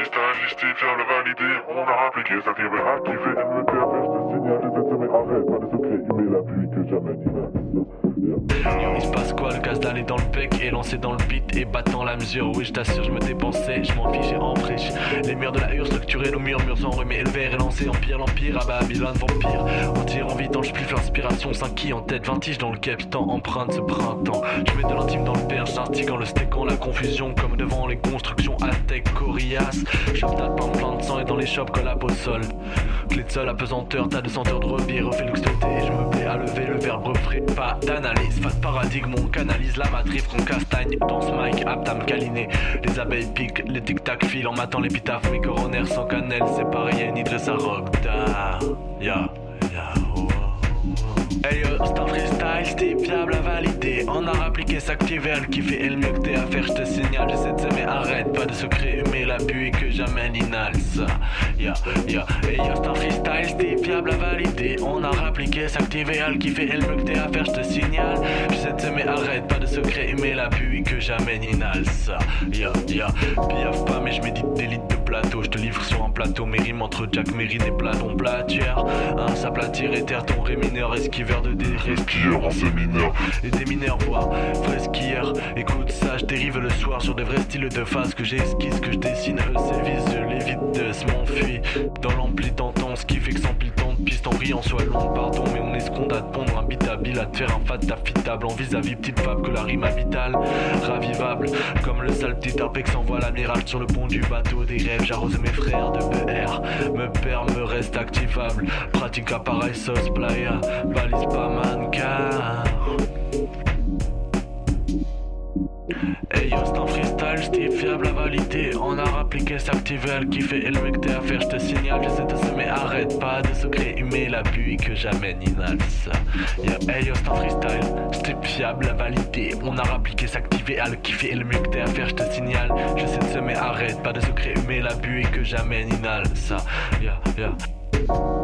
freestyle, justifiable, validé. On a appliqué ça qui veut activer MVT à faire ce signal. Je sais, mais arrête, pas de secret, il met l'appui que jamais ni casse d'aller dans le bec et lancé dans le beat et battant la mesure. Oui, je t'assure, je me dépensais, je m'en fiche en friche. Les murs de la hure structurés, nos murs remet le verre et lancé empire, l'empire, à Babylone, vampire. On tire en je plus l'inspiration, 5 qui en tête, 20 dans le capitaine, empreinte ce printemps. Je mets de l'intime dans le perche, en le steak la confusion, comme devant les constructions Aztec, coriace. Shop pas plein de sang et dans les shops collab au sol. Clé de sol, apesanteur, tas de senteurs de rebire, refait et pas d'analyse, pas de paradigme, on canalise la matrice qu'on castagne dans ce mic, apte à me câliner. Les abeilles piquent, les tic-tac filent en matant l'épitaphe, mes coronaires sans cannelle, c'est pas rien, ni dresse à rock, ya, ya, oh. Hey yo, c'est un freestyle, c'était fiable à valider. On a appliqué s'activer, elle qui fait le mieux que t'es à faire, je te signale. J'essaie de mais arrête, pas de secret, mais l'appui que j'amène inhale ça. Ya, ya, hey yo, c'est un freestyle, c'était fiable à valider. On a appliqué s'activer, elle qui fait le mieux que t'es à faire, je te signale. J'essaie de mais arrête, pas de secret, mais l'appui que j'amène inhale ça. Ya, ya, piaf pas, mais je médite des litres de plateau. Je te livre sur un plateau, mes rimes entre Jack Mérine et Platon Platière. Un s'aplatir et terre ton ré mineur, esquive de des respires en séminaire et des mineurs voire fresquilleurs. Écoute ça, je dérive le soir sur des vrais styles de face que j'esquisse, que je dessine, eux c'est je l'évite de se dans l'ampli d'antan, ce qui fait que pile tant de pistes en riant soit long, pardon, mais on escompte à te pondre un habile à te faire un fat affitable en vis-à-vis petite fable que la rime habitale, ravivable, comme le sale petit arpex envoie l'amiral sur le pont du bateau des rêves, j'arrose mes frères de ER, me perd, me reste activable, pratique appareil sauce playa, valise pas mannequin. Style fiable à valider. On a rappliqué s'activer, qui fait et le mec t'es à faire, je te signale, j'essaie de semer, arrête pas de secret humer la pluie que j'amène ça Yo, hey yo, c'est un freestyle, style fiable à valider. On a rappliqué s'activer, qui fait et le mec t'es à faire, je te signale, j'essaie de semer, arrête pas de secret humer la pluie que j'amène ça Yeah, yeah.